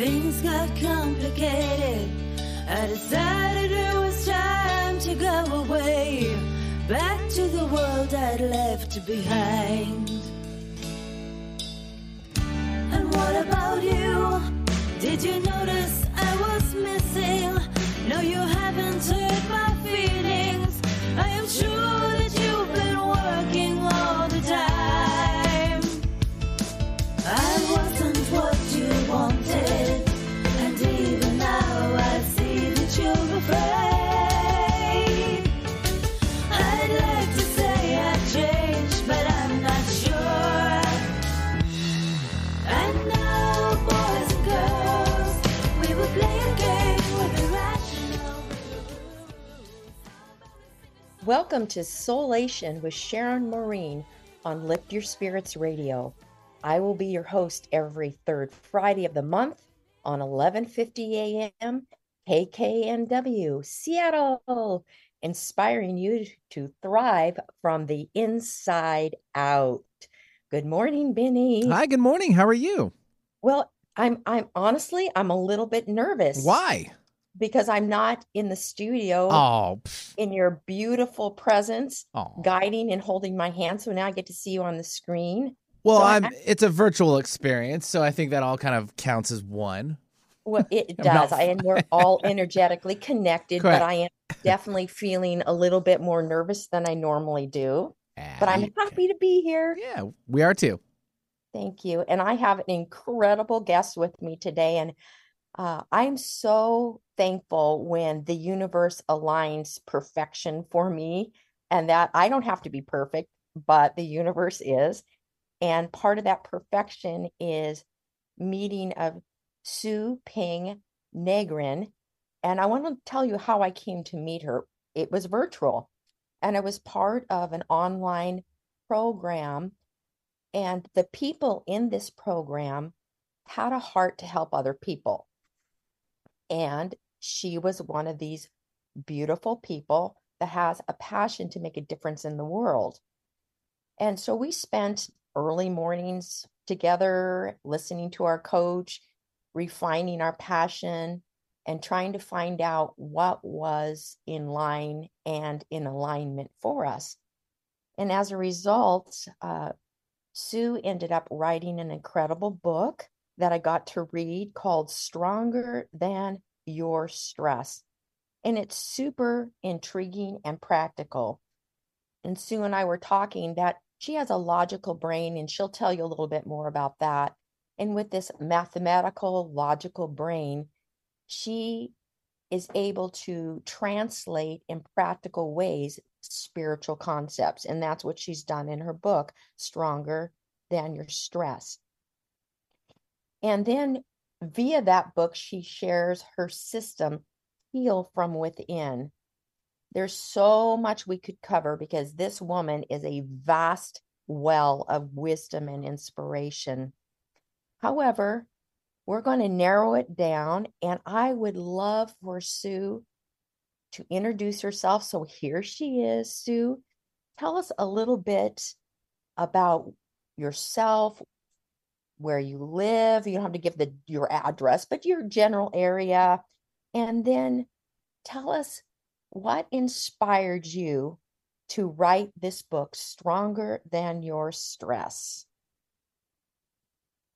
things got complicated. I decided it was time to go away, back to the world I'd left behind. And what about you? Did you notice I was missing? No, you haven't hurt my feelings. I am sure that you've been working Welcome to Soul-Ation with Sharon Maureen on Lift Your Spirits Radio. I will be your host every third Friday of the month on 11:50 a.m. KKNW Seattle, inspiring you to thrive from the inside out. Good morning, Benny. Hi, good morning. How are you? Well, I'm I'm honestly I'm a little bit nervous. Why? Because I'm not in the studio Oh, in your beautiful presence, oh. guiding and holding my hand. So now I get to see you on the screen. Well, So I- I'm. It's a virtual experience, so I think that all kind of counts as one. Well, it does. I and we're all energetically connected, Correct. but I am definitely feeling a little bit more nervous than I normally do. But I'm happy to be here. Yeah, we are too. Thank you. And I have an incredible guest with me today. And uh, I'm so thankful when the universe aligns perfection for me and that I don't have to be perfect, but the universe is. And part of that perfection is meeting of Siu Ping Negrin. And I want to tell you how I came to meet her. It was virtual, and it was part of an online program and the people in this program had a heart to help other people. And she was one of these beautiful people that has a passion to make a difference in the world. And so we spent early mornings together, listening to our coach, refining our passion, and trying to find out what was in line and in alignment for us. And as a result, uh, Siu ended up writing an incredible book that I got to read called Stronger Than Your Stress. And it's super intriguing and practical. And Siu and I were talking that she has a logical brain, and she'll tell you a little bit more about that. And with this mathematical, logical brain, she is able to translate in practical ways spiritual concepts. And that's what she's done in her book, Stronger Than Your Stress. And then via that book, she shares her system, Heal from Within. There's so much we could cover because this woman is a vast well of wisdom and inspiration. However, we're going to narrow it down, and I would love for Siu to introduce herself. So here she is, Siu. Tell us a little bit about yourself, where you live. You don't have to give the your address, but your general area. And then tell us what inspired you to write this book, Stronger Than Your Stress.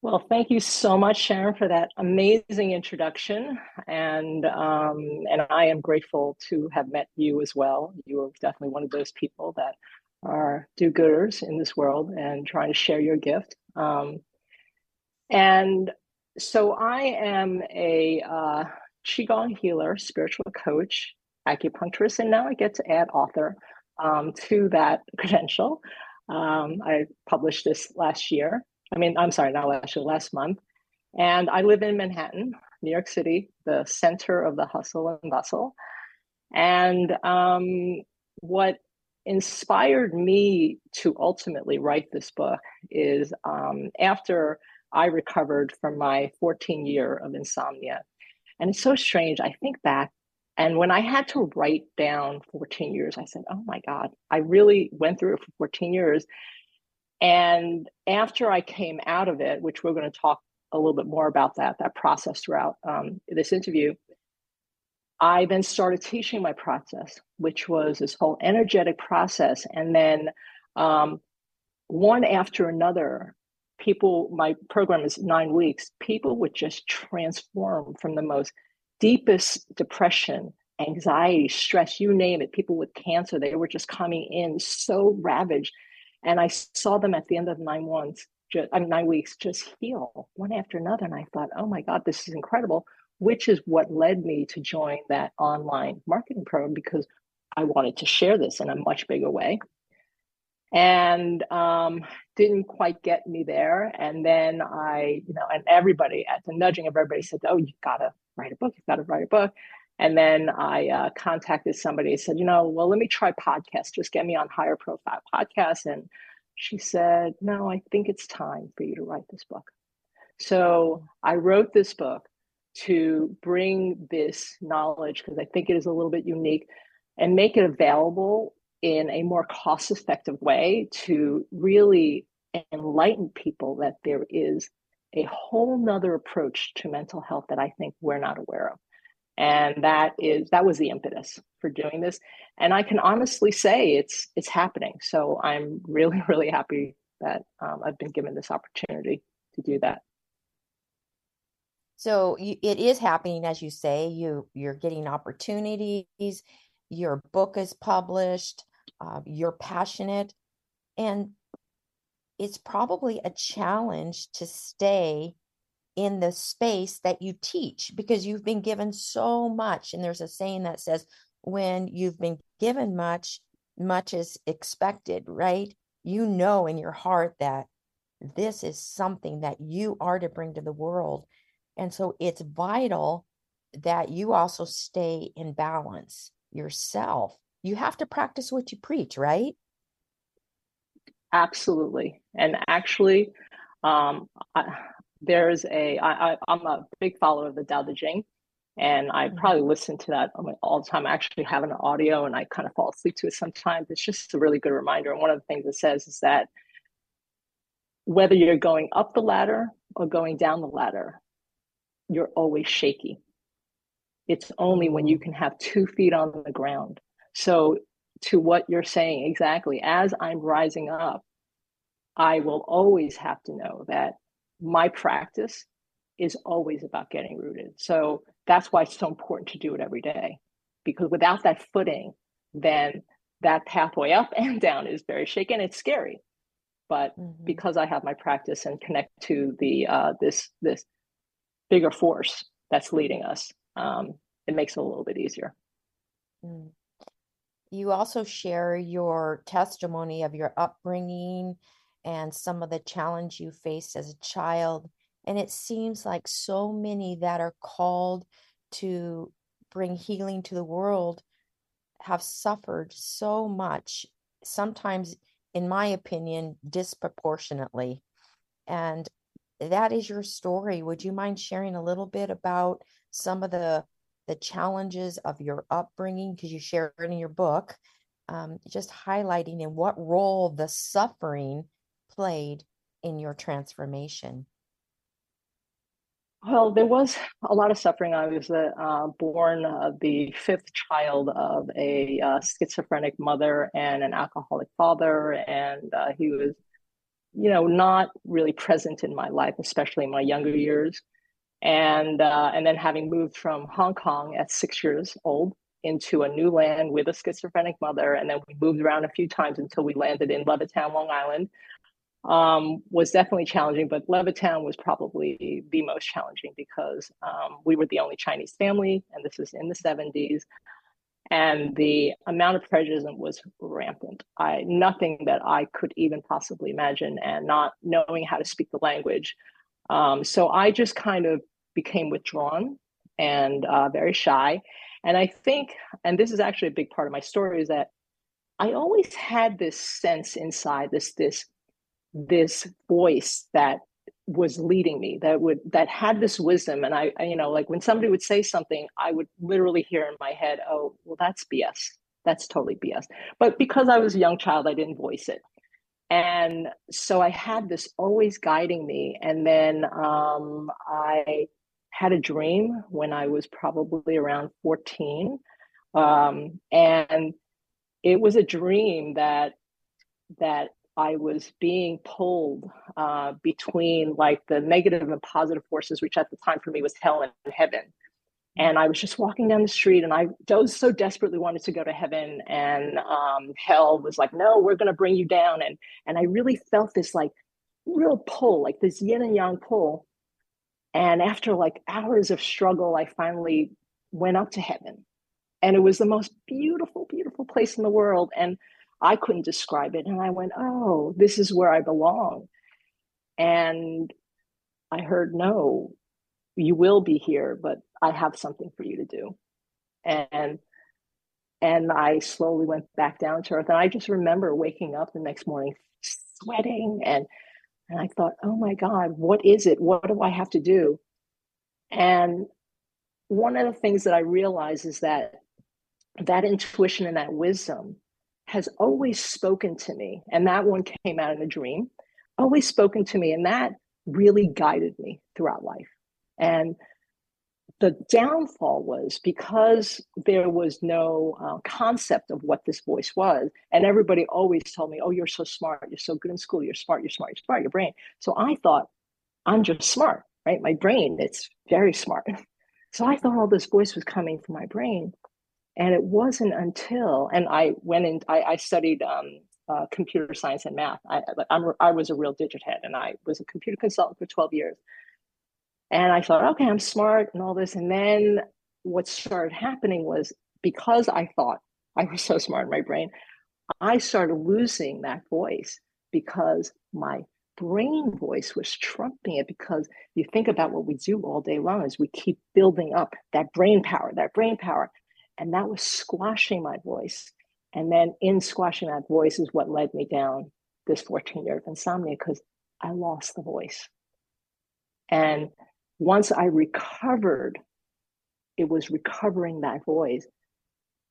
Well, thank you so much, Sharon, for that amazing introduction, and um, and I am grateful to have met you as well. You are definitely one of those people that are do-gooders in this world and trying to share your gift. Um, and so, I am a uh, qigong healer, spiritual coach, acupuncturist, and now I get to add author um, to that credential. Um, I published this last year. I mean, I'm sorry, not last year, last month. And I live in Manhattan, New York City, the center of the hustle and bustle. And um, what inspired me to ultimately write this book is um, after I recovered from my 14 year of insomnia. And it's so strange. I think back, and when I had to write down 14 years, I said, oh my God, I really went through it for 14 years. And after I came out of it, which we're going to talk a little bit more about that that process throughout um, this interview. I then started teaching my process, which was this whole energetic process, and then um, one after another, people. My program is nine weeks. People would just transform from the most deepest depression anxiety, stress, you name it, people with cancer, they were just coming in so ravaged. And I saw them at the end of nine months, just, I mean, nine weeks, just heal one after another. And I thought, oh my God, this is incredible, which is what led me to join that online marketing program because I wanted to share this in a much bigger way. And um, didn't quite get me there. And then I, you know, and everybody at the nudging of everybody said, oh, you gotta write a book, you've got to write a book. And then I uh, contacted somebody, said, you know, well, let me try podcast. Just get me on higher profile podcasts. And she said, no, I think it's time for you to write this book. So I wrote this book to bring this knowledge, because I think it is a little bit unique, and make it available in a more cost effective way to really enlighten people that there is a whole nother approach to mental health that I think we're not aware of. And that is that was the impetus for doing this. And i can honestly say it's it's happening. So i'm really really happy that um, i've been given this opportunity to do that. So you, it is happening as you say you you're getting opportunities your book is published uh, you're passionate and it's probably a challenge to stay in the space that you teach because you've been given so much. And there's a saying that says, when you've been given much, much is expected, right? You know in your heart that this is something that you are to bring to the world. And so it's vital that you also stay in balance yourself. You have to practice what you preach, right? Absolutely. And actually, um, I, there's a I, I I'm a big follower of the Tao Te Ching, and I mm-hmm. probably listen to that all the time. I actually have an audio, and I kind of fall asleep to it sometimes. It's just a really good reminder. And one of the things it says is that whether you're going up the ladder or going down the ladder, you're always shaky. It's only when you mm-hmm. can have two feet on the ground. So, to what you're saying exactly, as I'm rising up, I will always have to know that my practice is always about getting rooted. So that's why it's so important to do it every day. Because without that footing, then that pathway up and down is very shaky and it's scary. But mm-hmm. because I have my practice and connect to the uh, this this bigger force that's leading us, um, it makes it a little bit easier. Mm. You also share your testimony of your upbringing and some of the challenge you faced as a child. And it seems like so many that are called to bring healing to the world have suffered so much, sometimes, in my opinion, disproportionately. And that is your story. Would you mind sharing a little bit about some of the the challenges of your upbringing because you share it in your book um, just highlighting in what role the suffering played in your transformation? Well, there was a lot of suffering. I was uh, born uh, the fifth child of a uh, schizophrenic mother and an alcoholic father, and uh, he was, you know, not really present in my life, especially in my younger years. And uh, and then having moved from Hong Kong at six years old into a new land with a schizophrenic mother, and then we moved around a few times until we landed in Levittown, Long Island, um, was definitely challenging, but Levittown was probably the most challenging because um, we were the only Chinese family, and this is in the 70s. And the amount of prejudice was rampant. I nothing that I could even possibly imagine, and not knowing how to speak the language. Um, so I just kind of became withdrawn and uh, very shy. And I think, and this is actually a big part of my story, is that I always had this sense inside this this this voice that was leading me that would that had this wisdom and I, I, you know like when somebody would say something i would literally hear in my head oh well that's bs that's totally bs but because i was a young child i didn't voice it and so I had this always guiding me. And then um, I had a dream when I was probably around 14. Um, and it was a dream that that I was being pulled uh, between like the negative and positive forces, which at the time for me was hell and heaven. And I was just walking down the street, and I so desperately wanted to go to heaven, and um, hell was like, "No, we're going to bring you down." And and I really felt this like real pull, like this yin and yang pull. And after like hours of struggle, I finally went up to heaven, and it was the most beautiful, beautiful place in the world. And I couldn't describe it. And I went, oh, this is where I belong. And I heard, no, you will be here, but I have something for you to do. And and I slowly went back down to earth. And I just remember waking up the next morning sweating and and I thought, oh my God, what is it? What do I have to do? And one of the things that I realized is that that intuition and that wisdom has always spoken to me. And that one came out in a dream, always spoken to me. And that really guided me throughout life. And the downfall was because there was no uh, concept of what this voice was. And everybody always told me, oh, you're so smart. You're so good in school. You're smart. You're smart. You're smart. Your brain. So I thought, I'm just smart, right? My brain, it's very smart. So I thought all this voice was coming from my brain. And it wasn't until, and I went in, I, I studied um, uh, computer science and math. I, I'm, I was a real digit head and I was a computer consultant for 12 years. And I thought, okay, I'm smart and all this. And then what started happening was because I thought I was so smart in my brain, I started losing that voice because my brain voice was trumping it because you think about what we do all day long is we keep building up that brain power that brain power and that was squashing my voice. And then in squashing that voice is what led me down this 14 year of insomnia because I lost the voice. And once I recovered, it was recovering that voice.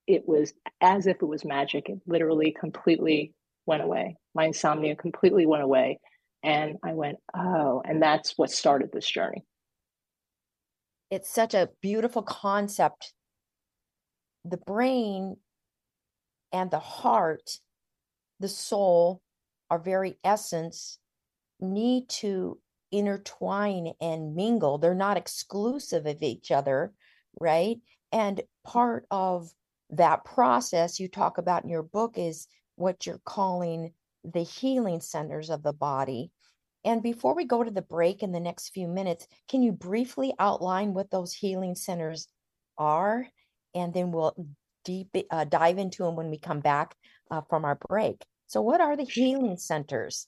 It was as if it was magic. It literally completely went away. My insomnia completely went away. And I went, oh, and that's what started this journey. It's such a beautiful concept the brain and the heart, the soul, our very essence need to intertwine and mingle. They're not exclusive of each other, right? And part of that process you talk about in your book is what you're calling the healing centers of the body. And before we go to the break in the next few minutes, can you briefly outline what those healing centers are and then we'll deep uh, dive into them when we come back uh, from our break. So, what are the healing centers?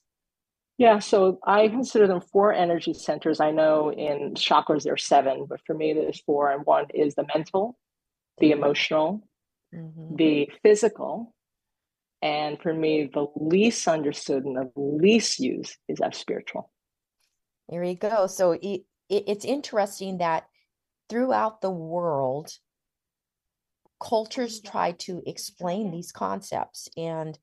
Yeah, so I consider them four energy centers. I know in chakras there are seven, but for me there's four, and one is the mental, the emotional, mm-hmm. the physical, and for me the least understood and the least used is our spiritual. There you go. So it, it, it's interesting that throughout the world, cultures try to explain these concepts and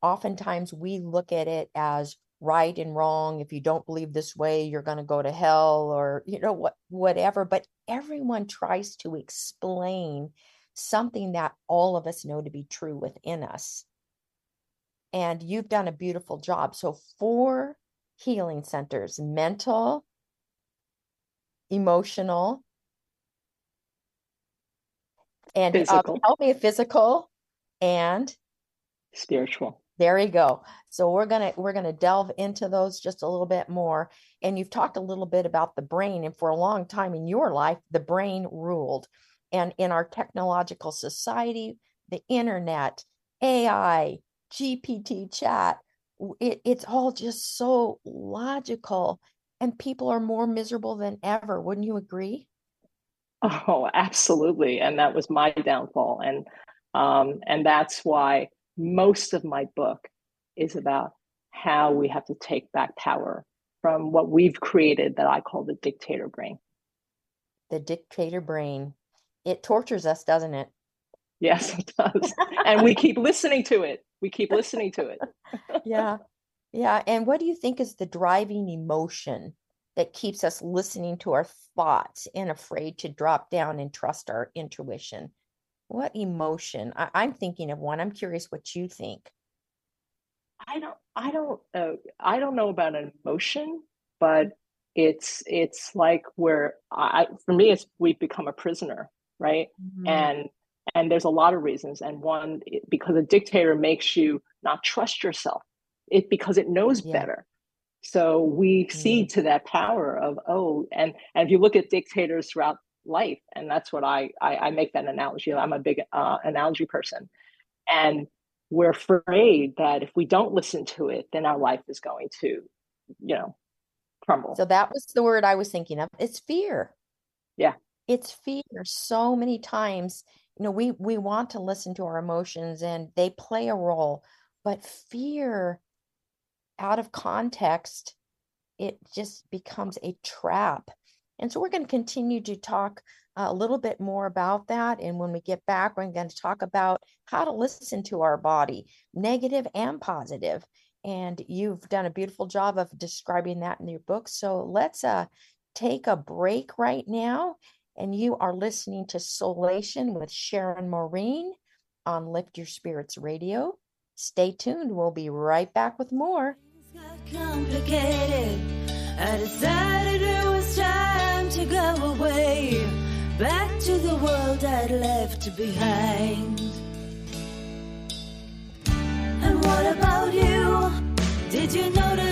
oftentimes we look at it as right and wrong if you don't believe this way you're going to go to hell or you know what whatever but everyone tries to explain something that all of us know to be true within us. And you've done a beautiful job. So four healing centers mental emotional and um, help me physical and spiritual there you go. So we're gonna we're gonna delve into those just a little bit more. And you've talked a little bit about the brain and for a long time in your life the brain ruled. And in our technological society the internet ai gpt chat it, it's all just so logical and people are more miserable than ever. Wouldn't you agree? Oh, absolutely. And that was my downfall. And um, and that's why most of my book is about how we have to take back power from what we've created that I call the dictator brain. The dictator brain. It tortures us, doesn't it? Yes, it does. and we keep listening to it. We keep listening to it. yeah. Yeah. And what do you think is the driving emotion that keeps us listening to our thoughts and afraid to drop down and trust our intuition? What emotion? I, I'm thinking of one. I'm curious what you think. I don't, I don't, uh, I don't know about an emotion, but it's it's like where I, for me, it's we've become a prisoner, right? Mhm. And and there's a lot of reasons, and one because a dictator makes you not trust yourself, it because it knows Yeah. better. So we cede to that power of oh, and and if you look at dictators throughout life, and that's what I I, I make that analogy. I'm a big uh, analogy person, and we're afraid that if we don't listen to it, then our life is going to, you know, crumble. So that was the word I was thinking of. It's fear. Yeah. It's fear. So many times, you know, we we want to listen to our emotions and they play a role, but fear out of context, it just becomes a trap. And so we're going to continue to talk uh, a little bit more about that. And when we get back, we're going to talk about how to listen to our body, negative and positive. And you've done a beautiful job of describing that in your book. So let's uh, take a break right now. And you are listening to Soul-Ation with Sharon Maureen on Lift Your Spirits Radio. Stay tuned. We'll be right back with more. To go away, back to the world I'd left behind. And what about you? Did you notice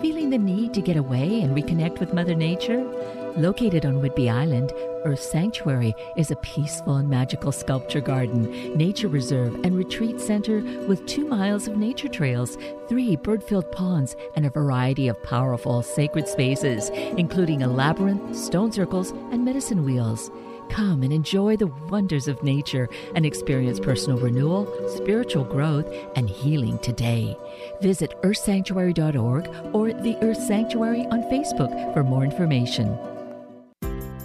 Feeling the need to get away and reconnect with Mother Nature? Located on Whidbey Island, Earth Sanctuary is a peaceful and magical sculpture garden, nature reserve, and retreat center with two miles of nature trails, three bird filled ponds, and a variety of powerful sacred spaces, including a labyrinth, stone circles, and medicine wheels. Come and enjoy the wonders of nature and experience personal renewal, spiritual growth, and healing today. Visit earthsanctuary.org or the Earth Sanctuary on Facebook for more information.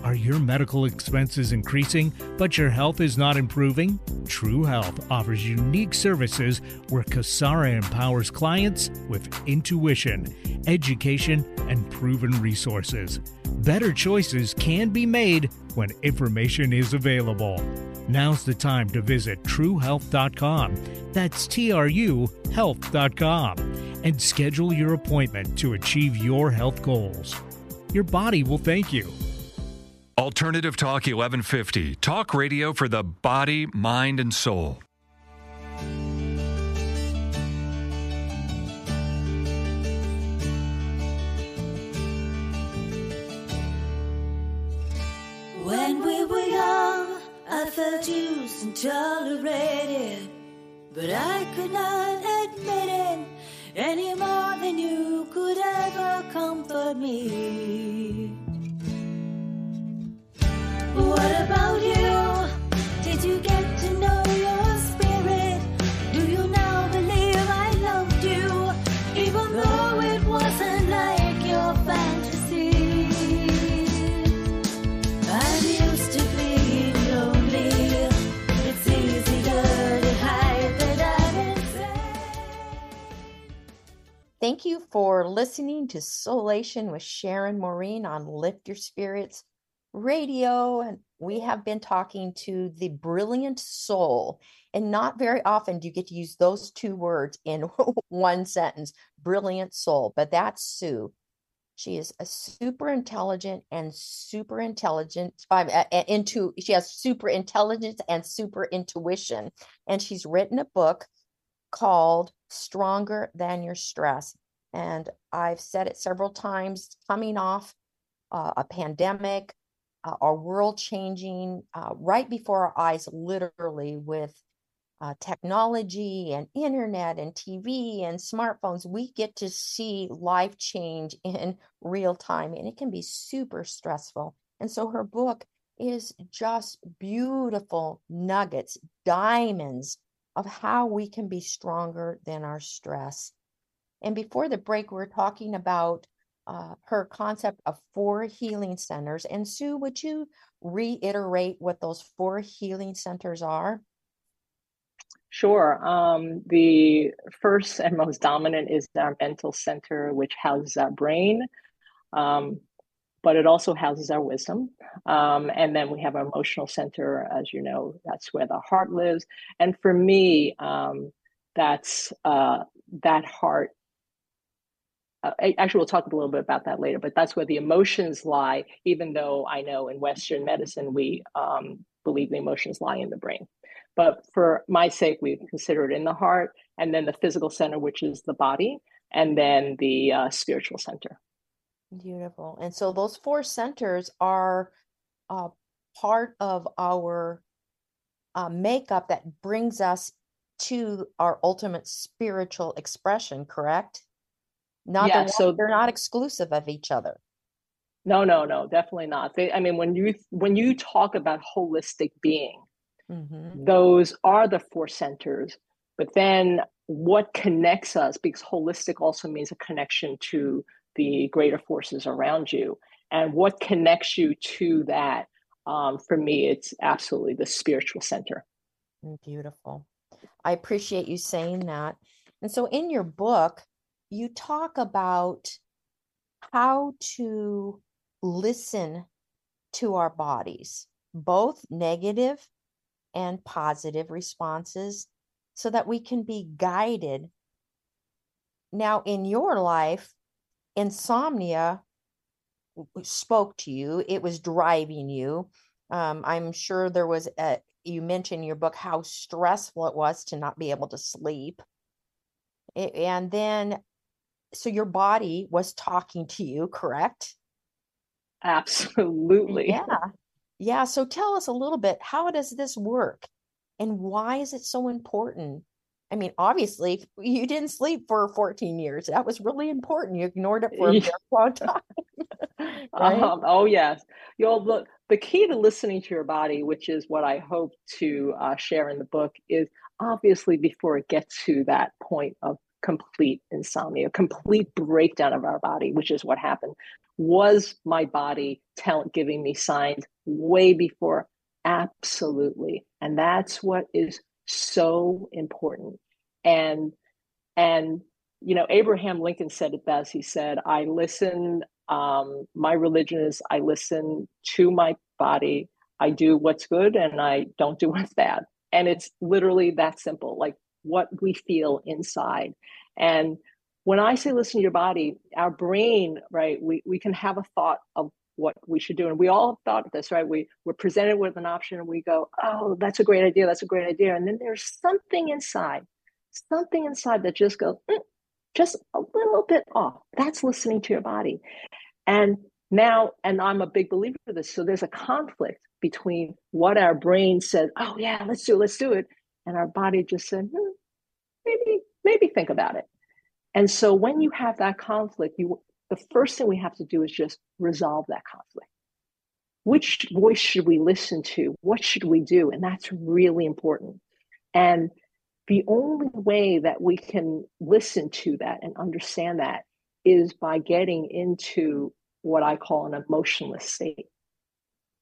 Are your medical expenses increasing, but your health is not improving? True Health offers unique services where Kasara empowers clients with intuition, education, and proven resources. Better choices can be made when information is available. Now's the time to visit truehealth.com. That's T R U health.com and schedule your appointment to achieve your health goals. Your body will thank you. Alternative Talk 1150, talk radio for the body, mind, and soul. Felt used and tolerated, but I could not admit it any more than you could ever comfort me. What about you? Did you get Thank you for listening to Soul-Ation with Sharon Maureen on Lift Your Spirits Radio. And we have been talking to the brilliant soul. And not very often do you get to use those two words in one sentence brilliant soul, but that's Siu. She is a super intelligent and super intelligent. Uh, into she has super intelligence and super intuition, and she's written a book called Stronger Than Your Stress. And I've said it several times coming off uh, a pandemic, uh, our world changing uh, right before our eyes, literally with uh, technology and internet and TV and smartphones, we get to see life change in real time, and it can be super stressful. And so her book is just beautiful nuggets, diamonds of how we can be stronger than our stress. And before the break, we are talking about uh, her concept of four healing centers. And Siu, would you reiterate what those four healing centers are? Sure. Um, the first and most dominant is our mental center, which houses our brain, um, but it also houses our wisdom. Um, and then we have our emotional center, as you know, that's where the heart lives. And for me, um, that's uh, that heart. Uh, actually, we'll talk a little bit about that later, but that's where the emotions lie, even though I know in Western medicine, we um, believe the emotions lie in the brain. But for my sake, we consider it in the heart, and then the physical center, which is the body, and then the uh, spiritual center. Beautiful. And so those four centers are uh, part of our uh, makeup that brings us to our ultimate spiritual expression, correct? Not yeah, the so they're not exclusive of each other. No, no, no, definitely not. They, I mean, when you when you talk about holistic being, Mm-hmm. Those are the four centers. But then what connects us, because holistic also means a connection to the greater forces around you. And what connects you to that? Um, for me, it's absolutely the spiritual center. Beautiful. I appreciate you saying that. And so in your book, you talk about how to listen to our bodies, both negative and positive responses so that we can be guided. Now, in your life, insomnia spoke to you, it was driving you. Um, I'm sure there was a, you mentioned in your book how stressful it was to not be able to sleep. And then, so your body was talking to you, correct? Absolutely. Yeah. Yeah, so tell us a little bit how does this work and why is it so important? I mean, obviously, you didn't sleep for 14 years. That was really important. You ignored it for a very long time. right? um, oh, yes. You know, the, the key to listening to your body, which is what I hope to uh, share in the book, is obviously before it gets to that point of complete insomnia, complete breakdown of our body, which is what happened. Was my body tell, giving me signs way before? Absolutely. And that's what is so important. And and you know, Abraham Lincoln said it best. He said, I listen, um, my religion is I listen to my body, I do what's good and I don't do what's bad. And it's literally that simple, like what we feel inside. And when I say listen to your body, our brain, right, we, we can have a thought of what we should do. And we all thought of this, right? We we're presented with an option and we go, oh, that's a great idea. That's a great idea. And then there's something inside, something inside that just goes, mm, just a little bit off. That's listening to your body. And now, and I'm a big believer of this. So there's a conflict between what our brain said, oh yeah, let's do it, let's do it. And our body just said, hmm, maybe, maybe think about it. And so when you have that conflict, you the first thing we have to do is just resolve that conflict. Which voice should we listen to? What should we do? And that's really important. And the only way that we can listen to that and understand that is by getting into what I call an emotionless state.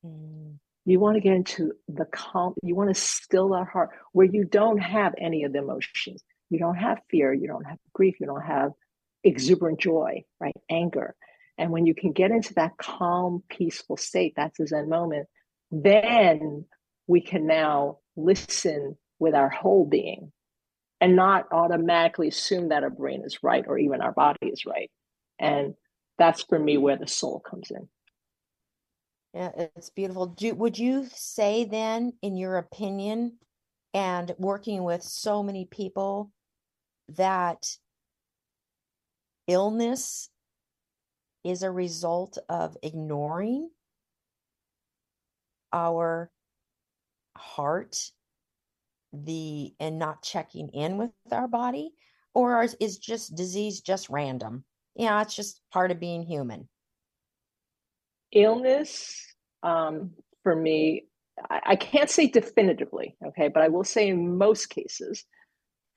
Mm. You want to get into the calm, you want to still that heart where you don't have any of the emotions. You don't have fear, you don't have grief, you don't have exuberant joy, right? Anger. And when you can get into that calm, peaceful state, that's a Zen moment, then we can now listen with our whole being and not automatically assume that our brain is right or even our body is right. And that's for me where the soul comes in. Yeah, it's beautiful. Do, would you say then, in your opinion, and working with so many people, that illness is a result of ignoring our heart the and not checking in with our body or is, just disease just random? Yeah it's just part of being human. Illness um, for me I, I can't say definitively okay but i will say in most cases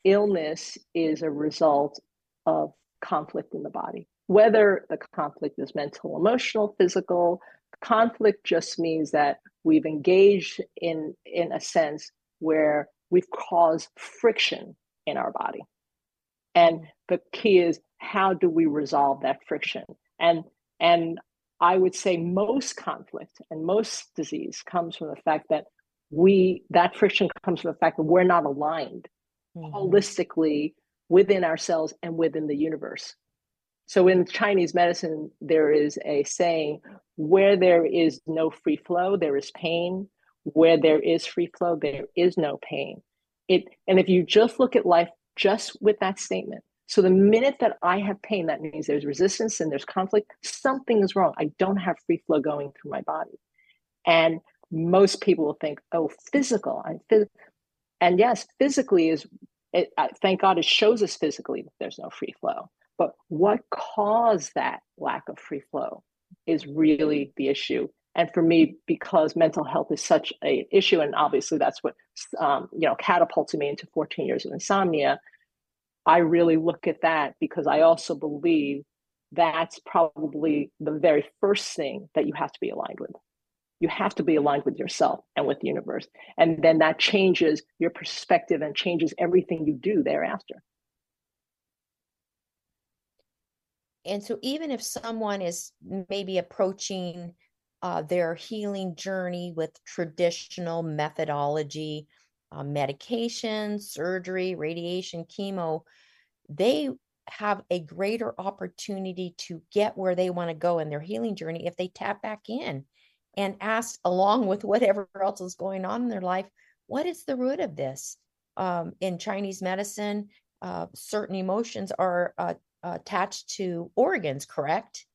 illness is a result of conflict in the body. Whether the conflict is mental emotional physical conflict just means that we've engaged in in a sense where we've caused friction in our body. And the key is how do we resolve that friction? And and i would say most conflict and most disease comes from the fact that we that friction comes from the fact that we're not aligned mm-hmm. holistically within ourselves and within the universe so in Chinese medicine, there is a saying where there is no free flow, there is pain. Where there is free flow, there is no pain. It and if you just look at life just with that statement, so the minute that I have pain, that means there's resistance and there's conflict. Something is wrong. I don't have free flow going through my body. And most people will think, oh, physical. I phys-. and yes, physically is. It, thank God it shows us physically that there's no free flow. But what caused that lack of free flow is really the issue. And for me, because mental health is such an issue, and obviously that's what um, you know catapulted me into 14 years of insomnia. I really look at that because I also believe that's probably the very first thing that you have to be aligned with. You have to be aligned with yourself and with the universe. And then that changes your perspective and changes everything you do thereafter. and so even if someone is maybe approaching uh, their healing journey with traditional methodology uh, medication surgery radiation chemo they have a greater opportunity to get where they want to go in their healing journey if they tap back in and ask along with whatever else is going on in their life what is the root of this um, in chinese medicine uh, certain emotions are uh, attached to organs, correct?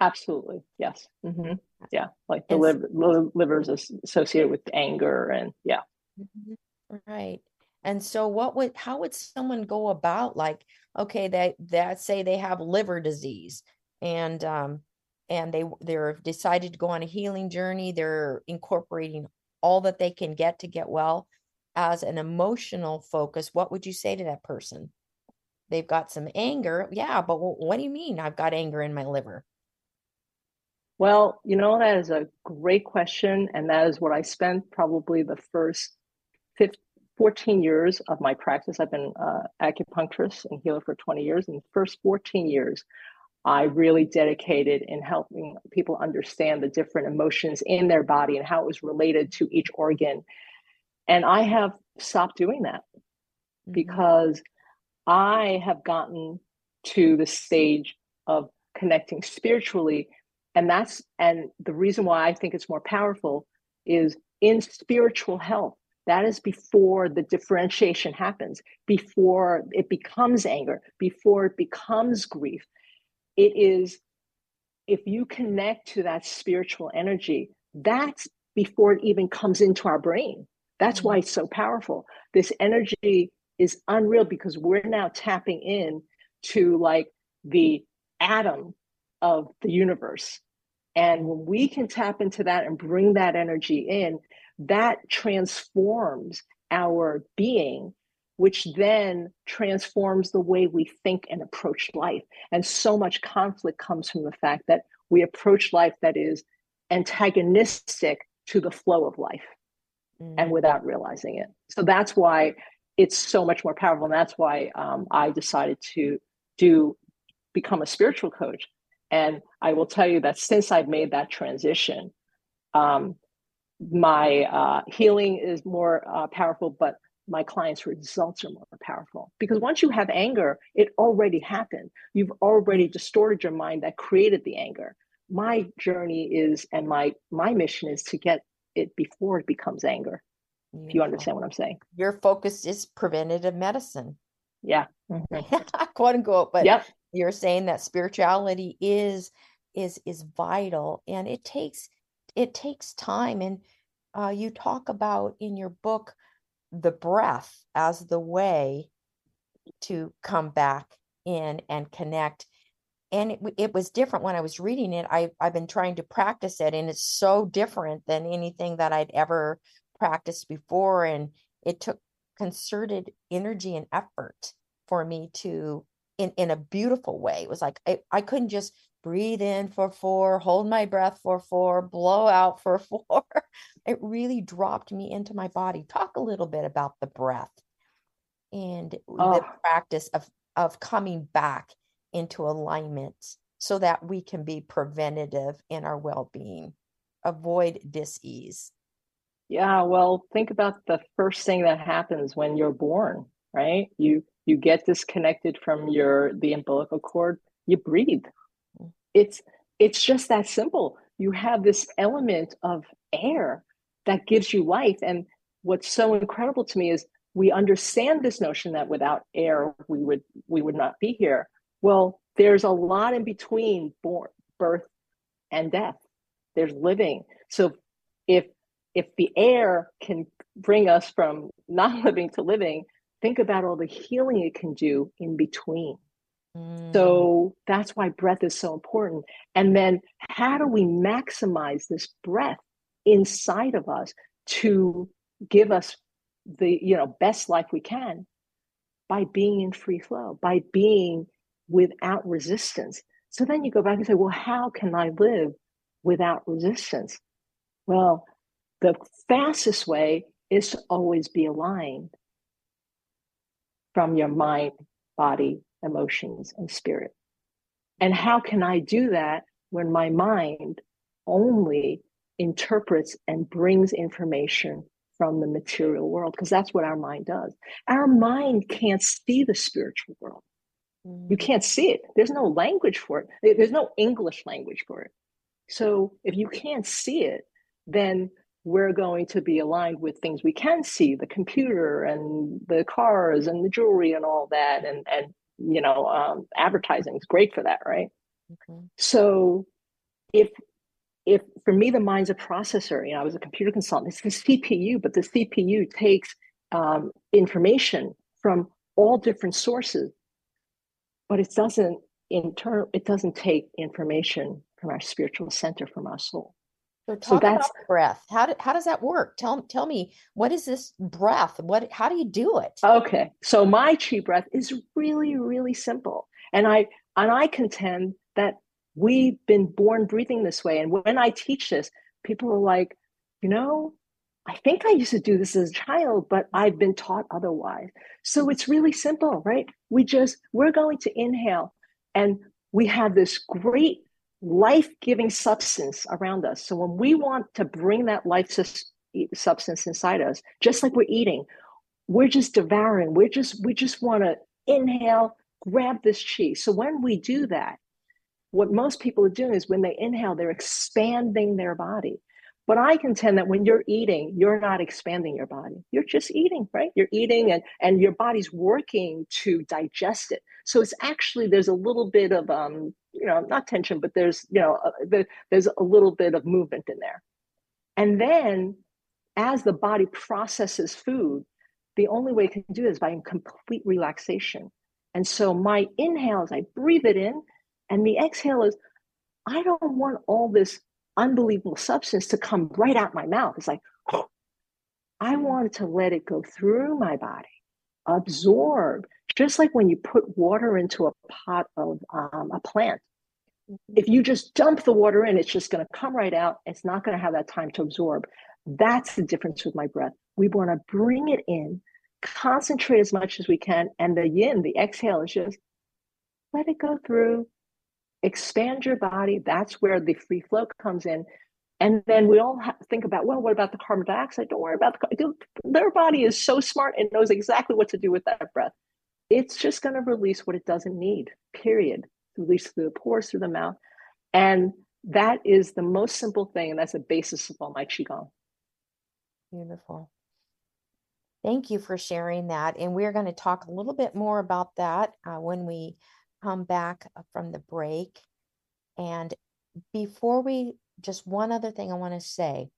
Absolutely, yes. Mm-hmm. Yeah, like the liver, liver is associated with anger, and yeah. Mm-hmm. Right. And so, what would how would someone go about like okay, they that say they have liver disease, and um, and they they're decided to go on a healing journey. They're incorporating all that they can get to get well as an emotional focus. What would you say to that person? they've got some anger. Yeah, but what do you mean I've got anger in my liver? Well, you know, that is a great question. And that is what I spent probably the first 15, 14 years of my practice. I've been uh, acupuncturist and healer for 20 years. And the first 14 years, I really dedicated in helping people understand the different emotions in their body and how it was related to each organ. And I have stopped doing that mm-hmm. because I have gotten to the stage of connecting spiritually. And that's, and the reason why I think it's more powerful is in spiritual health. That is before the differentiation happens, before it becomes anger, before it becomes grief. It is, if you connect to that spiritual energy, that's before it even comes into our brain. That's why it's so powerful. This energy is unreal because we're now tapping in to like the atom of the universe. And when we can tap into that and bring that energy in, that transforms our being, which then transforms the way we think and approach life. And so much conflict comes from the fact that we approach life that is antagonistic to the flow of life mm. and without realizing it. So that's why it's so much more powerful. And that's why um, I decided to do become a spiritual coach. And I will tell you that since I've made that transition, um, my uh, healing is more uh, powerful, but my clients' results are more powerful. Because once you have anger, it already happened. You've already distorted your mind that created the anger. My journey is, and my my mission is to get it before it becomes anger. Beautiful. If you understand what I'm saying. Your focus is preventative medicine. Yeah. Mm-hmm. Quote unquote. But yep. you're saying that spirituality is is is vital and it takes it takes time and uh, you talk about in your book the breath as the way to come back in and connect. And it, it was different when i was reading it. I, i've been trying to practice it and it's so different than anything that i'd ever practiced before and it took concerted energy and effort for me to in in a beautiful way. It was like i, I couldn't just breathe in for four hold my breath for four blow out for four it really dropped me into my body talk a little bit about the breath and Oh. the practice of of coming back into alignment so that we can be preventative in our well-being avoid dis-ease Yeah, well, think about the first thing that happens when you're born, right? You you get disconnected from your the umbilical cord, you breathe. Mm. It's it's just that simple. You have this element of air that gives you life. And what's so incredible to me is we understand this notion that without air we would we would not be here. Well, there's a lot in between born, birth and death. There's living. So if if the air can bring us from not living to living, think about all the healing it can do in between. Mm, So that's why breath is so important. And then how do we maximize this breath inside of us to give us the you know best life we can by being in free flow, by being without resistance. So then you go back and say, well, how can I live without resistance? Well, the fastest way is to always be aligned from your mind, body, emotions, and spirit. And how can I do that when my mind only interprets and brings information from the material world? Because that's what our mind does. Our mind can't see the spiritual world. You mm, can't see it. There's no language for it. There's no English language for it. So if you can't see it, then we're going to be aligned with things we can see, the computer and the cars and the jewelry and all that. And, and you know, um, advertising is great for that, right? okay. So if if for me the mind's a processor, you know, I was a computer consultant, it's the CPU, but the CPU takes um, information from all different sources, but it doesn't in turn it doesn't take information from our spiritual center, from our soul. So So talk about that's breath. How do, how does that work? Tell tell me what is this breath? What how do you do it? Okay, so my chi breath is really, really simple, and I and I contend that we've been born breathing this way. And when I teach this, people are like, you know, I think I used to do this as a child, but I've been taught otherwise. So it's really simple, right? We just we're going to inhale, and we have this great life-giving substance around us. So when we want to bring that life substance inside us, just like we're eating, we're just devouring we're just we just want to inhale grab this chi so when we do that what most people are doing is when they inhale they're expanding their body. But i contend that when you're eating you're not expanding your body. You're just eating right? You're eating and and your body's working to digest it. So it's actually there's a little bit of um you know not tension but there's you know uh, the, there's a little bit of movement in there. And then as the body processes food the only way it can do it is by complete relaxation. And so my inhale is I breathe it in, and the exhale is I don't want all this unbelievable substance to come right out my mouth. It's like, I want to let it go through my body, absorb, just like when you put water into a pot of um, a plant. If you just dump the water in, it's just going to come right out. It's not going to have that time to absorb. That's the difference with my breath. We want to bring it in, concentrate as much as we can, and the yin, the exhale, is just let it go through, expand your body. That's where the free flow comes in. And then we all think about, well, what about the carbon dioxide? Don't worry about the their body is so smart and knows exactly what to do with that breath. It's just going to release what it doesn't need, period. Release through the pores, through the mouth. And that is the most simple thing. And that's the basis of all my Qigong. Beautiful. Thank you for sharing that. And we're going to talk a little bit more about that uh, when we come back uh, from the break. And before we, just one other thing I want to say.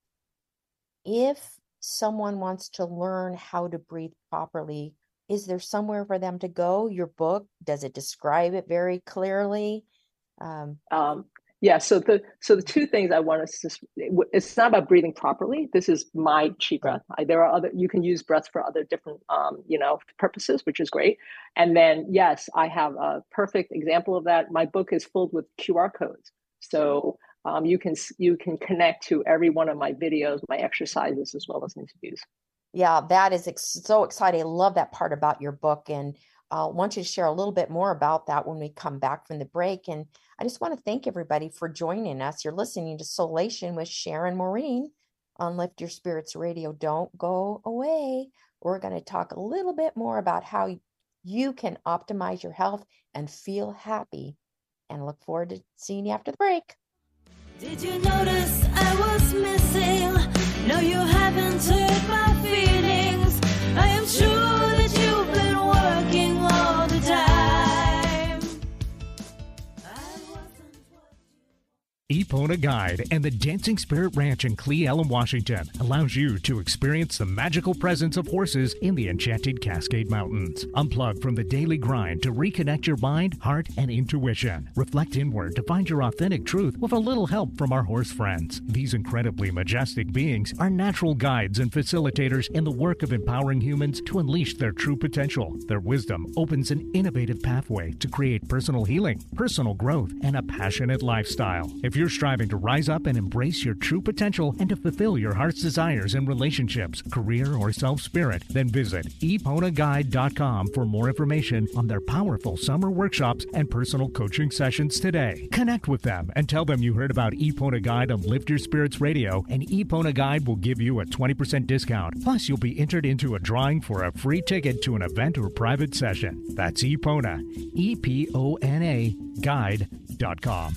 If someone wants to learn how to breathe properly, is there somewhere for them to go? Your book, does it describe it very clearly? Um, um, yeah. So the so the two things I want to it's not about breathing properly. This is my chi breath. I, there are other you can use breaths for other different um, you know purposes, which is great. And then yes, I have a perfect example of that. My book is filled with QR codes, so um, you can you can connect to every one of my videos, my exercises, as well as interviews. Yeah, that is ex- so exciting. I love that part about your book, and I uh, want you to share a little bit more about that when we come back from the break. And I just want to thank everybody for joining us. You're listening to Soul-Ation with Sharon Maureen on Lift Your Spirits Radio. Don't go away. We're going to talk a little bit more about how you can optimize your health and feel happy. And look forward to seeing you after the break. Did you notice I was missing? No, you haven't hurt my feelings. I am sure Epona Guide and the Dancing Spirit Ranch in Cle Elum, Washington allows you to experience the magical presence of horses in the enchanted Cascade Mountains. Unplug from the daily grind to reconnect your mind, heart, and intuition. Reflect inward to find your authentic truth with a little help from our horse friends. These incredibly majestic beings are natural guides and facilitators in the work of empowering humans to unleash their true potential. Their wisdom opens an innovative pathway to create personal healing, personal growth, and a passionate lifestyle. If you're striving to rise up and embrace your true potential and to fulfill your heart's desires in relationships, career, or self spirit, then visit eponaguide.com for more information on their powerful summer workshops and personal coaching sessions today. Connect with them and tell them you heard about Epona Guide on Lift Your Spirits Radio, and Epona Guide will give you a 20% discount. Plus, you'll be entered into a drawing for a free ticket to an event or private session. That's Epona, E P O N A, guide.com.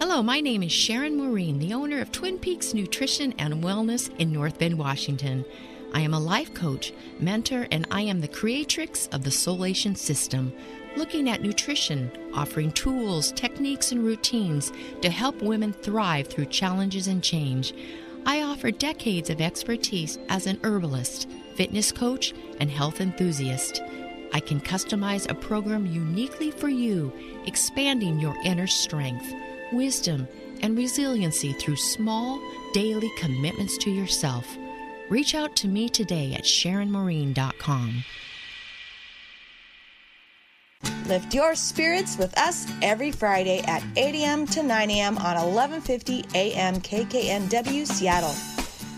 Hello, my name is Sharon Maureen, the owner of Twin Peaks Nutrition and Wellness in North Bend, Washington. I am a life coach, mentor, and I am the creatrix of the Soul-Ation system, looking at nutrition, offering tools, techniques, and routines to help women thrive through challenges and change. I offer decades of expertise as an herbalist, fitness coach, and health enthusiast. I can customize a program uniquely for you, expanding your inner strength wisdom, and resiliency through small, daily commitments to yourself. Reach out to me today at SharonMaureen.com. Lift your spirits with us every Friday at 8 a.m. to 9 a.m. on 1150 a.m. KKNW Seattle.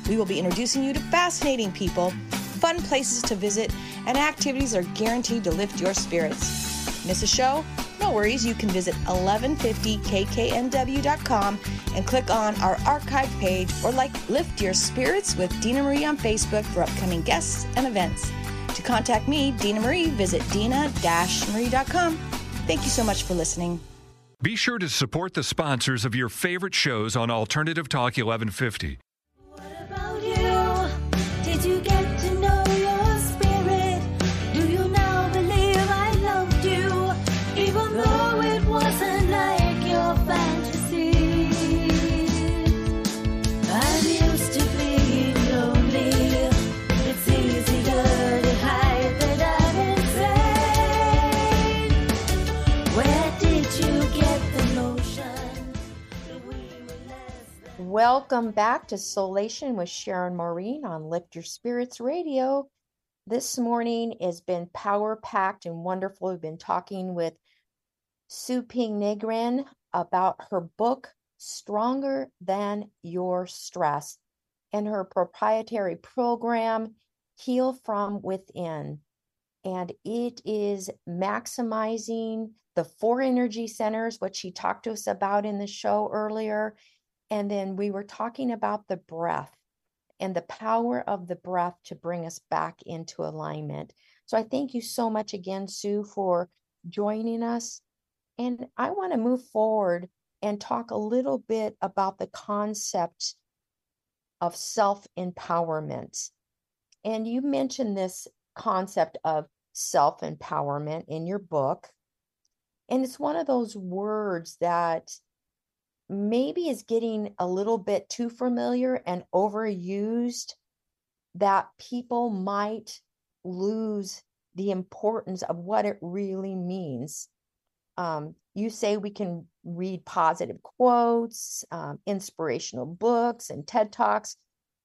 We will be introducing you to fascinating people, fun places to visit, and activities are guaranteed to lift your spirits. Miss a show? No worries, you can visit 1150kknw.com and click on our archive page or like Lift Your Spirits with Dina Marie on Facebook for upcoming guests and events. To contact me, Dina Marie, visit dina-marie.com. Thank you so much for listening. Be sure to support the sponsors of your favorite shows on Alternative Talk 1150. Welcome back to Soul-Ation with Sharon Maureen on Lift Your Spirits Radio. This morning has been power packed and wonderful. We've been talking with Siu Ping Negrin about her book, Stronger Than Your Stress, and her proprietary program, Heal From Within. And it is maximizing the four energy centers, what she talked to us about in the show earlier. And then we were talking about the breath and the power of the breath to bring us back into alignment. So I thank you so much again, Siu, for joining us. And I want to move forward and talk a little bit about the concept of self empowerment. And you mentioned this concept of self empowerment in your book. And it's one of those words that maybe is getting a little bit too familiar and overused that people might lose the importance of what it really means. Um, you say we can read positive quotes, um, inspirational books, and TED Talks,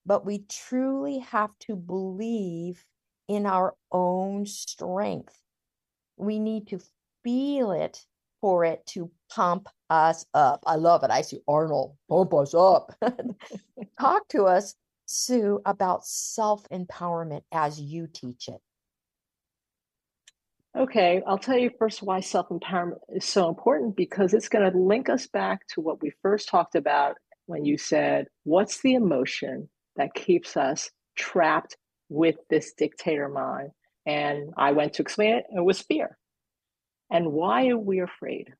but we truly have to believe in our own strength. We need to feel it for it to pump us up. I love it. I see Arnold, pump us up. Talk to us, Siu, about self empowerment as you teach it. Okay, I'll tell you first why self empowerment is so important because it's going to link us back to what we first talked about when you said, What's the emotion that keeps us trapped with this dictator mind? And I went to explain it, it was fear. And why are we afraid?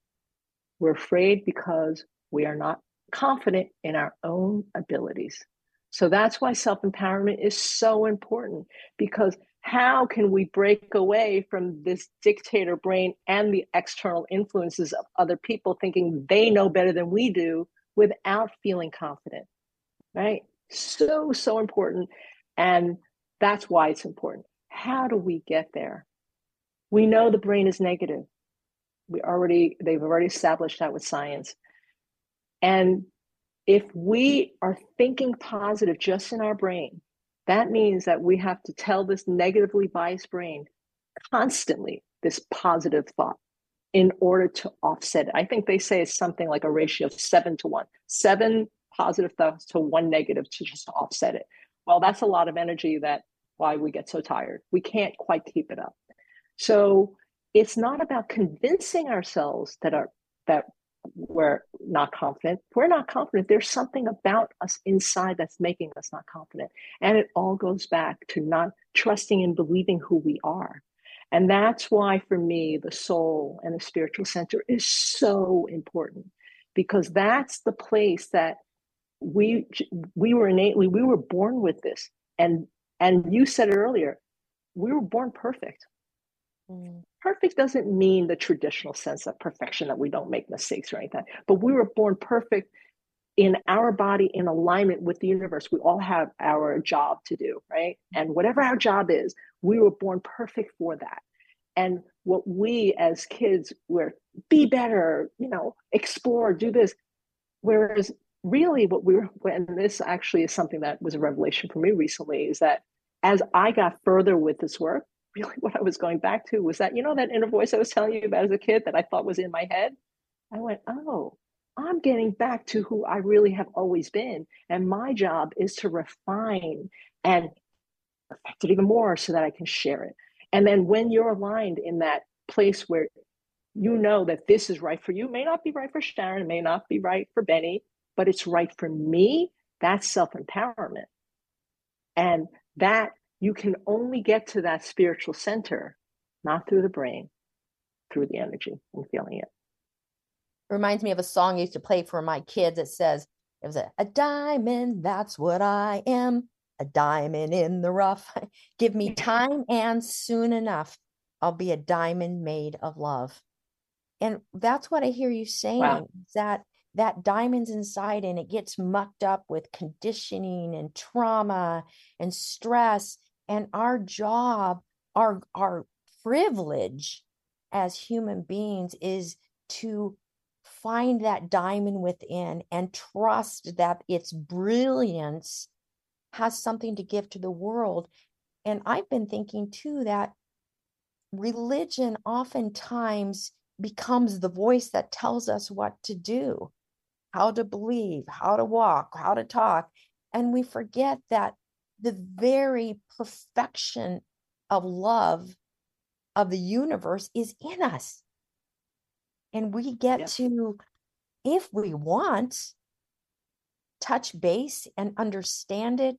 We're afraid because we are not confident in our own abilities. So that's why self empowerment is so important because how can we break away from this dictator brain and the external influences of other people thinking they know better than we do without feeling confident? Right? So, so important. And that's why it's important. How do we get there? We know the brain is negative we already they've already established that with science. And if we are thinking positive just in our brain that means that we have to tell this negatively biased brain constantly this positive thought in order to offset it. I think they say it's something like a ratio of seven to one. Seven positive thoughts to one negative to just offset it. Well that's a lot of energy that why we get so tired. We can't quite keep it up. So it's not about convincing ourselves that our that we're not confident. We're not confident. There's something about us inside that's making us not confident. And it all goes back to not trusting and believing who we are. And that's why, for me, the soul and the spiritual center is so important because that's the place that we we were innately we were born with this and and you said it earlier we were born perfect Mm. Perfect doesn't mean the traditional sense of perfection that we don't make mistakes or anything, but we were born perfect in our body in alignment with the universe. We all have our job to do, right? And whatever our job is, we were born perfect for that. And what we as kids were be better, you know, explore, do this. Whereas really what we were, and this actually is something that was a revelation for me recently, is that as I got further with this work, really what I was going back to was that, you know, that inner voice I was telling you about as a kid that I thought was in my head? I went, oh, I'm getting back to who I really have always been. And my job is to refine and perfect it even more so that I can share it. And then when you're aligned in that place where you know that this is right for you, may not be right for Sharon, may not be right for Benny, but it's right for me, that's self empowerment. And that you can only get to that spiritual center not through the brain, through the energy and feeling it. Reminds me of a song I used to play for my kids. It says, it was a, a diamond, that's what I am, a diamond in the rough. Give me time and soon enough, I'll be a diamond made of love. And that's what I hear you saying wow. that that diamond's inside and it gets mucked up with conditioning and trauma and stress and our job our our privilege as human beings is to find that diamond within and trust that its brilliance has something to give to the world. And i've been thinking too that religion oftentimes becomes the voice that tells us what to do how to believe how to walk how to talk and we forget that the very perfection of love of the universe is in us. And we get to, if we want, touch base and understand it,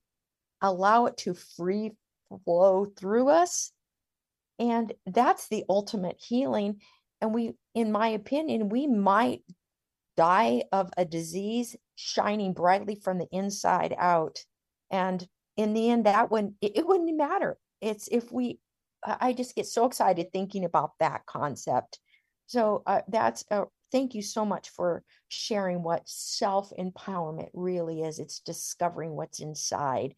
allow it to free flow through us. And that's the ultimate healing. And we, in my opinion, we might die of a disease shining brightly from the inside out. And in the end, that one, it, it wouldn't matter. It's if we, I just get so excited thinking about that concept So uh, that's uh, thank you so much for sharing what self empowerment really is. It's discovering what's inside,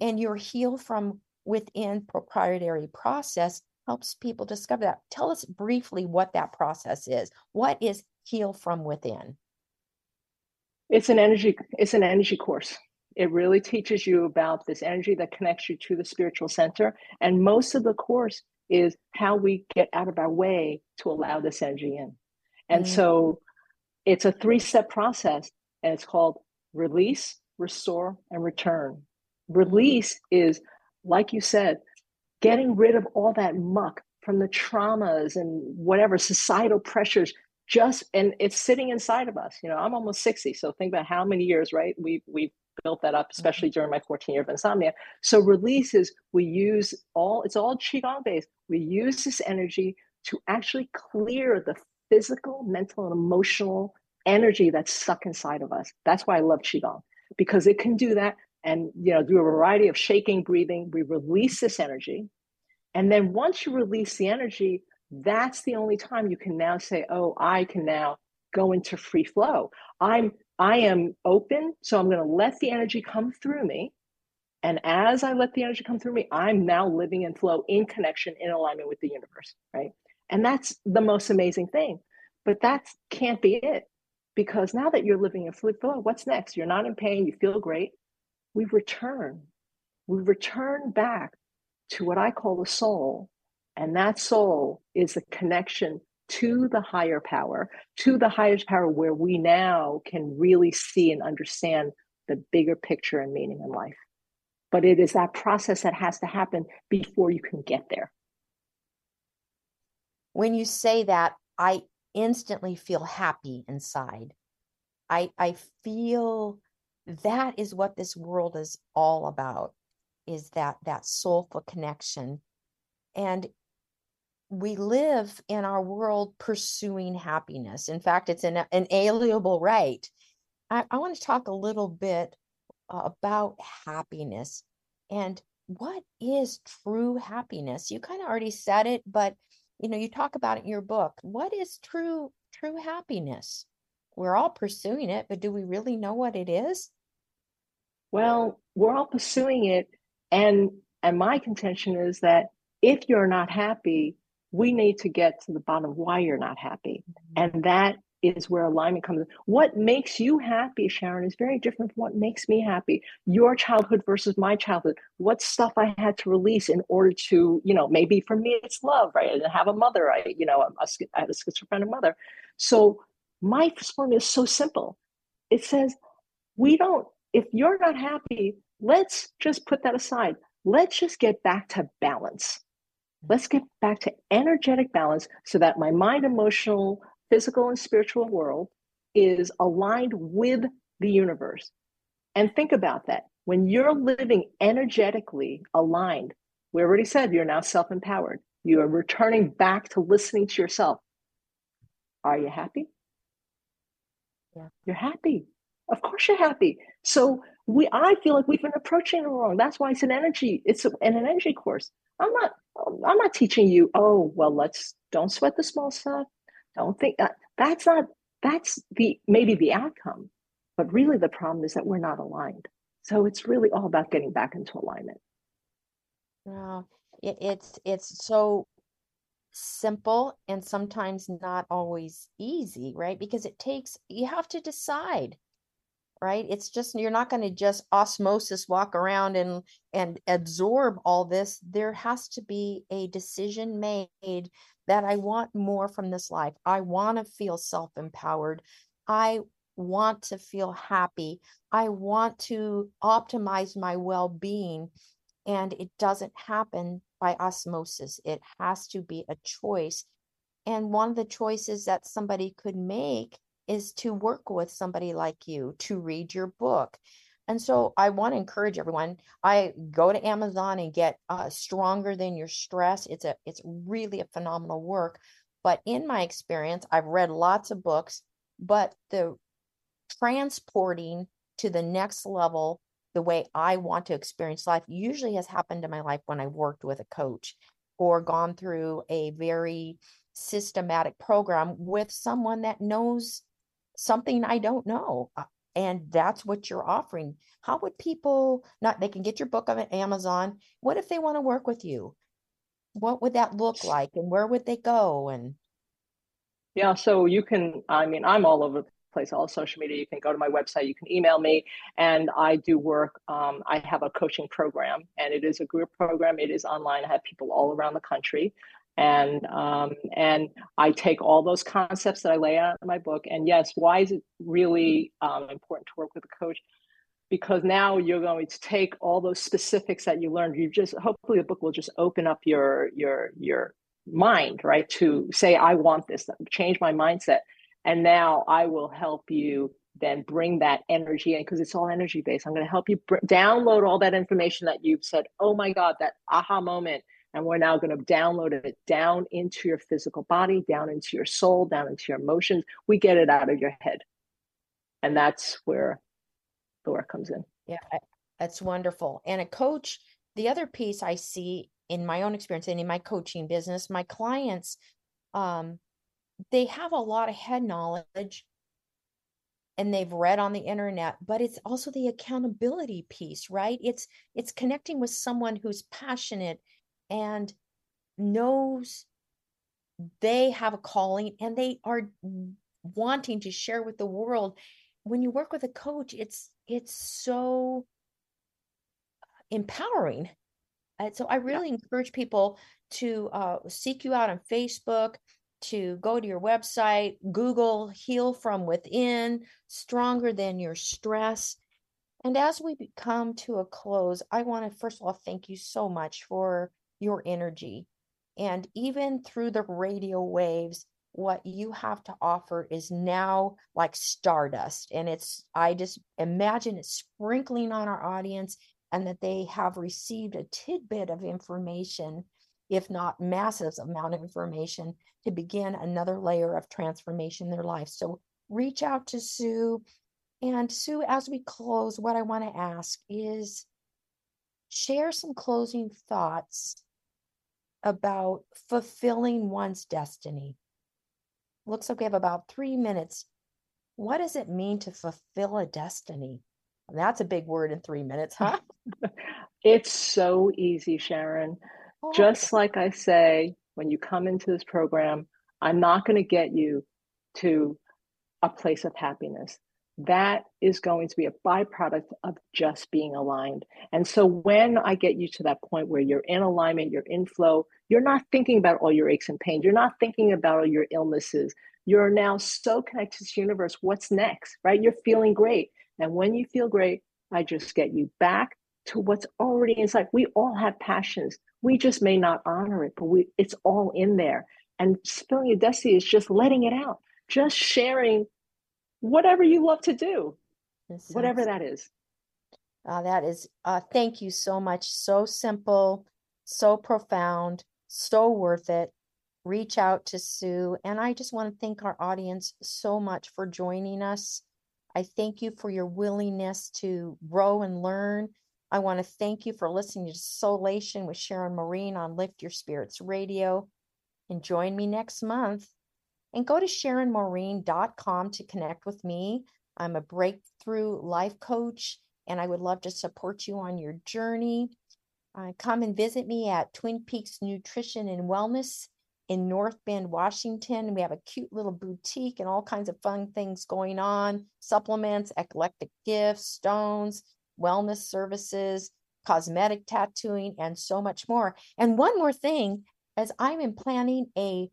and your heal from within proprietary process helps people discover that. Tell us briefly what that process is. What is heal from within? It's an energy. It's an energy course. It really teaches you about this energy that connects you to the spiritual center, and most of the course is how we get out of our way to allow this energy in. And mm. so it's a three step process, and it's called release, restore, and return. Release is, like you said, getting rid of all that muck from the traumas and whatever societal pressures just and it's sitting inside of us you know i'm almost 60 so think about how many years right we we built that up especially mm-hmm. during my 14 year of insomnia so release is we use all it's all qigong based we use this energy to actually clear the physical, mental, and emotional energy that's stuck inside of us. That's why I love Qigong, because it can do that and you know, do a variety of shaking, breathing. We release this energy. And then once you release the energy, that's the only time you can now say, oh, I can now go into free flow. I'm I am open, so I'm going to let the energy come through me. And as I let the energy come through me, I'm now living in flow, in connection, in alignment with the universe, right? And that's the most amazing thing. But that can't be it because now that you're living in flow, what's next? You're not in pain, you feel great. We return. We return back to what I call the soul. And that soul is the connection to the higher power, to the highest power where we now can really see and understand the bigger picture and meaning in life. But it is that process that has to happen before you can get there when you say that, I instantly feel happy inside. I I feel that is what this world is all about is that that soulful connection and we live in our world pursuing happiness. In fact it's an inalienable right? I, I want to talk a little bit about happiness and what is true happiness? You kind of already said it but you know you talk about it in your book. What is true true happiness? We're all pursuing it but do we really know what it is? Well we're all pursuing it and and my contention is that if you're not happy we need to get to the bottom of why you're not happy mm-hmm. and that is where alignment comes in. What makes you happy, Sharon, is very different from what makes me happy. Your childhood versus my childhood. What stuff I had to release in order to, you know, maybe for me it's love, right? I didn't have a mother. I, you know, I had a schizophrenic mother. So my formula is so simple. It says, we don't, if you're not happy, let's just put that aside. Let's just get back to balance. Let's get back to energetic balance so that my mind, emotional, physical and spiritual world is aligned with the universe. And think about that. When you're living energetically aligned, we already said you're now self empowered. You are returning back to listening to yourself. Are you happy? Yeah. You're happy. Of course you're happy. So we I feel like we've been approaching it wrong. That's why it's an energy, it's an energy course. I'm not I'm not teaching you, oh, well, let's don't sweat the small stuff. Don't think that that's not that's the maybe the outcome but really the problem is that we're not aligned. So it's really all about getting back into alignment. Wow, it, it's it's so simple and sometimes not always easy right? Because it takes you have to decide right it's just you're not going to just osmosis walk around and and absorb all this there has to be a decision made that I want more from this life. I want to feel self empowered. I want to feel happy. I want to optimize my well being. And it doesn't happen by osmosis, it has to be a choice. And one of the choices that somebody could make is to work with somebody like you, to read your book, and so I want to encourage everyone. I go to Amazon and get uh, Stronger Than Your Stress. It's a it's really a phenomenal work. But in my experience, I've read lots of books, but the transporting to the next level, the way I want to experience life, usually has happened in my life when I worked with a coach or gone through a very systematic program with someone that knows something I don't know. Uh, And that's what you're offering. How would people not, they can get your book on Amazon. What if they want to work with you? What would that look like and where would they go? And Yeah, so you can, I mean, I'm all over the place, all social media. You can go to my website, you can email me, and I do work. Um, I have a coaching program, and it is a group program. It is online. I have people all around the country. And um, and I take all those concepts that I lay out in my book. And yes, why is it really um, important to work with a coach? Because now you're going to take all those specifics that you learned. You just hopefully the book will just open up your your your mind, right? To say, I want this, change my mindset. And now I will help you then bring that energy in because it's all energy based. I'm going to help you br- download all that information that you've said, oh my God, that aha moment. And we're now going to download it down into your physical body, down into your soul, down into your emotions. We get it out of your head. And that's where the work comes in. Yeah, that's wonderful. And a coach, the other piece I see in my own experience and in my coaching business, my clients, um, they have a lot of head knowledge and they've read on the internet, but it's also the accountability piece, right? It's it's connecting with someone who's passionate and knows they have a calling and they are wanting to share with the world. When you work with a coach it's it's so empowering. And so i really encourage people to uh, seek you out on facebook to go to your website google heal from within stronger than your stress. And as we come to a close i want to first of all thank you so much for your energy and even through the radio waves what you have to offer is now like stardust. And it's, I just imagine it sprinkling on our audience and that they have received a tidbit of information, if not massive amount of information, to begin another layer of transformation in their life. So reach out to Siu. And Siu, as we close, what I want to ask is share some closing thoughts about fulfilling one's destiny. Looks like we have about three minutes. What does it mean to fulfill a destiny? That's a big word in three minutes, huh? It's so easy, Sharon. Oh, Just like I say, when you come into this program, I'm not going to get you to a place of happiness. That is going to be a byproduct of just being aligned. And so when I get you to that point where you're in alignment, you're in flow, you're not thinking about all your aches and pains, you're not thinking about all your illnesses. You're now so connected to the universe. What's next, right? You're feeling great. And when you feel great, I just get you back to what's already inside. We all have passions. We just may not honor it, but we it's all in there. And spilling your destiny is just letting it out, just sharing whatever you love to do, This whatever that is. Uh, that is, uh, thank you so much. So simple, so profound, so worth it. Reach out to Siu. And I just want to thank our audience so much for joining us. I thank you for your willingness to grow and learn. I want to thank you for listening to Soul-Ation with Sharon Maureen on Lift Your Spirits Radio. And join me next month. And go to SharonMaureen.com to connect with me. I'm a breakthrough life coach, and I would love to support you on your journey. Uh, come and visit me at Twin Peaks Nutrition and Wellness in North Bend, Washington. We have a cute little boutique and all kinds of fun things going on supplements, eclectic gifts, stones, wellness services, cosmetic tattooing, and so much more. And one more thing, as I'm planning a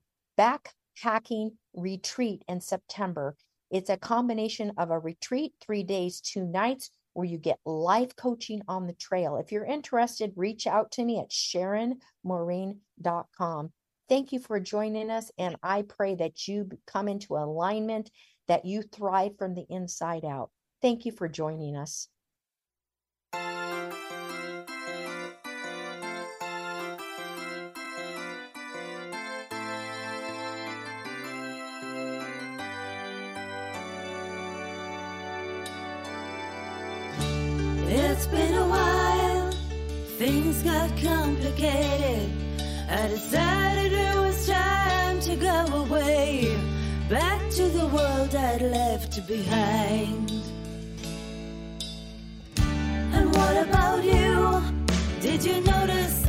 backpacking retreat in September. It's a combination of a retreat, three days, two nights, where you get life coaching on the trail. If you're interested, reach out to me at SharonMaureen.com. Thank you for joining us, and I pray that you come into alignment, that you thrive from the inside out. Thank you for joining us. complicated. I decided it was time to go away, back to the world I'd left behind. And what about you? Did you notice?